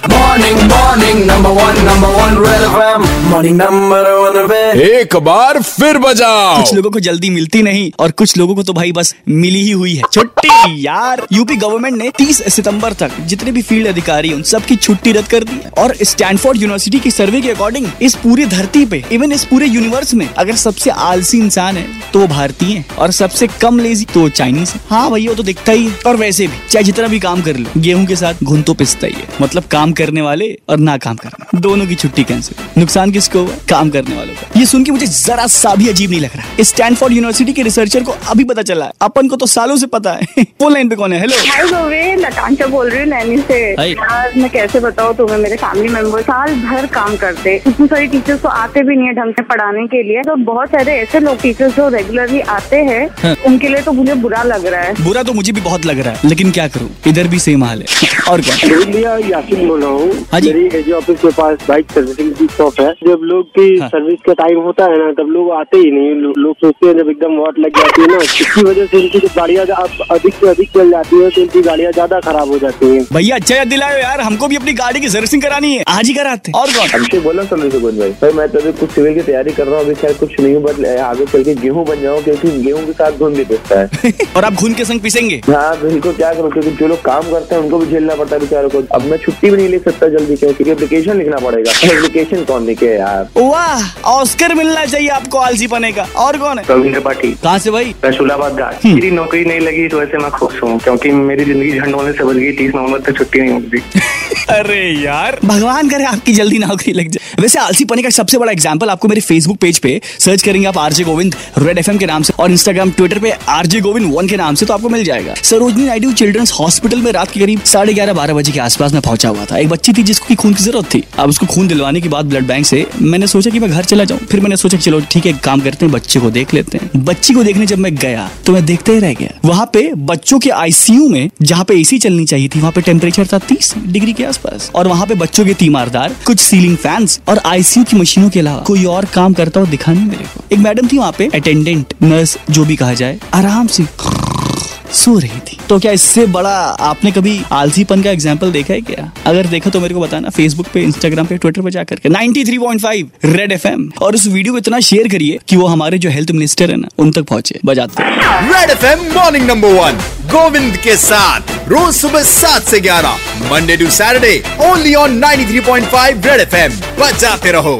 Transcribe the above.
Morning, morning, number one, number one, Red FM. Morning, number one, Red. एक बार फिर बजाओ। कुछ लोगों को जल्दी मिलती नहीं और कुछ लोगों को तो भाई बस मिली ही हुई है। छुट्टी यार। यूपी गवर्नमेंट ने 30 सितंबर तक जितने भी फ़ील्ड अधिकारी उन सबकी छुट्टी रद्द कर दी और स्टैनफोर्ड यूनिवर्सिटी की सर्वे के अकॉर्डिंग इस पूरी धरती पे इवन इस पूरे यूनिवर्स में अगर सबसे आलसी इंसान है तो वो भारतीय है। और सबसे कम लेजी तो चाइनीज़ है। हाँ भैया वो तो दिखता ही है। और वैसे भी चाहे जितना भी काम कर लो गेहूँ के साथ घुन तो पिसता ही है। मतलब काम करने वाले और ना काम करने दोनों की छुट्टी कैंसिल नुकसान किसको हुआ? काम करने वालों का। ये सुन के मुझे जरा सा भी अजीब नहीं लग रहा। है स्टैनफोर्ड यूनिवर्सिटी के रिसर्चर को अभी पता चला है। अपन को तो सालों से पता है। फ़ोन लाइन पे कौन है? हेलो हाय गोविंद बोल रही हूँ नैनी से। यार मैं कैसे बताऊँ तुम्हें? मेरे फैमिली मेंबर साल भर काम करते। इतनी सारी टीचर्स तो आते भी नहीं है ढंग से पढ़ाने के लिए। तो बहुत सारे ऐसे लोग टीचर्स जो रेगुलरली आते हैं हाँ। उनके लिए तो मुझे बुरा लग रहा है। बुरा तो मुझे भी बहुत लग रहा है लेकिन क्या करूँ? इधर भी सेम हाल है। और क्या यासिन बोल रहा हूँ। हाँ जी। मेरी एजी ऑफ़िस के पास बाइक सर्विसिंग की शॉप है जब लोग की हाँ। सर्विस का टाइम होता है ना तब लोग आते ही नहीं। लो- लोग सोचते हैं जब एकदम वाट लग जाती है ना इसकी वजह से इनकी जब गाड़ियाँ अधिक से अधिक चल जाती है तो इनकी गाड़ियाँ ज़्यादा खराब हो जाती है। भैया अच्छा याद दिलाओ यार हमको भी अपनी गाड़ी की सर्विसिंग करानी है। आज ही कराते और कौन? अभिषेक बोला सुकुन भाई। भाई मैं तो अभी कुछ सिविल की तैयारी कर रहा हूँ अभी खैर कुछ नहीं हूँ बट आगे चल के गेहूँ बन जाऊँ क्योंकि गेहूँ के साथ घुन भी पिसता है। और आप घुन के संग पिसेंगे? हाँ बिल्कुल क्या करो क्योंकि जो लोग काम करते हैं उनको भी झेलना पड़ता है बेचारों को। अब मैं छुट्टी भी नहीं ले सकता जल्दी क्यों? क्योंकि एप्लीकेशन लिखना पड़ेगा। एप्लीकेशन कौन लिखे यार? वाह ऑस्कर मिलना चाहिए आपको आलसी बने का। और कौन है? रविंद्र पाठी कहाँ से भाई? रसूलाबाद घाट मेरी नौकरी नहीं लगी तो वजह से मैं खुश हूँ क्योंकि मेरी ज़िंदगी झंड होने से बच गई तीस नवंबर तक छुट्टी नहीं होगी। अरे यार। भगवान करे आपकी जल्दी नौकरी लग जाए। वैसे आलसी पने का सबसे बड़ा एग्ज़ाम्पल आपको मेरे फेसबुक पेज पे सर्च करेंगे आप आरजे गोविंद रेड एफएम के नाम से और इंस्टाग्राम ट्विटर पे आरजे गोविंद वन के नाम से तो आपको मिल जाएगा। सरोजनी नायडू चिल्ड्रंस हॉस्पिटल में रात के करीब साढ़े ग्यारह बारह बजे के आसपास में पहुँचा हुआ था। एक बच्ची थी जिसको खून की ज़रूरत थी। अब उसको खून दिलवाने के बाद ब्लड बैंक से मैंने सोचा कि मैं घर चला जाऊँ। फिर मैंने सोचा चलो ठीक है काम करते हैं, बच्चे को देख लेते हैं। बच्ची को देखने जब मैं गया तो मैं देखते ही रह गया। वहाँ पे बच्चों के आईसीयू में, जहाँ पे एसी चलनी चाहिए थी, वहाँ पे टेम्परेचर था तीस डिग्री के आसपास। और वहाँ पे बच्चों के तीमारदार कुछ सीलिंग फैंस और आईसीयू की मशीनों के अलावा कोई और काम करता हुआ दिखा नहीं मेरे को। एक मैडम थी वहाँ पे अटेंडेंट नर्स जो भी कहा जाए, आराम से सो रही थी। तो क्या इससे बड़ा आपने कभी आलसीपन का एग्ज़ाम्पल देखा है क्या? अगर देखा तो मेरे को बताना फेसबुक पे इंस्टाग्राम पे ट्विटर पे जाकर के। 93.5 रेड एफएम और उस वीडियो को इतना शेयर करिए कि वो हमारे जो हेल्थ मिनिस्टर है ना, उन तक पहुँचे। बजाते। Red FM morning number one Govind के साथ। रोज सुबह सात से ग्यारह Monday to Saturday only on 93.5 red FM बजाते रहो।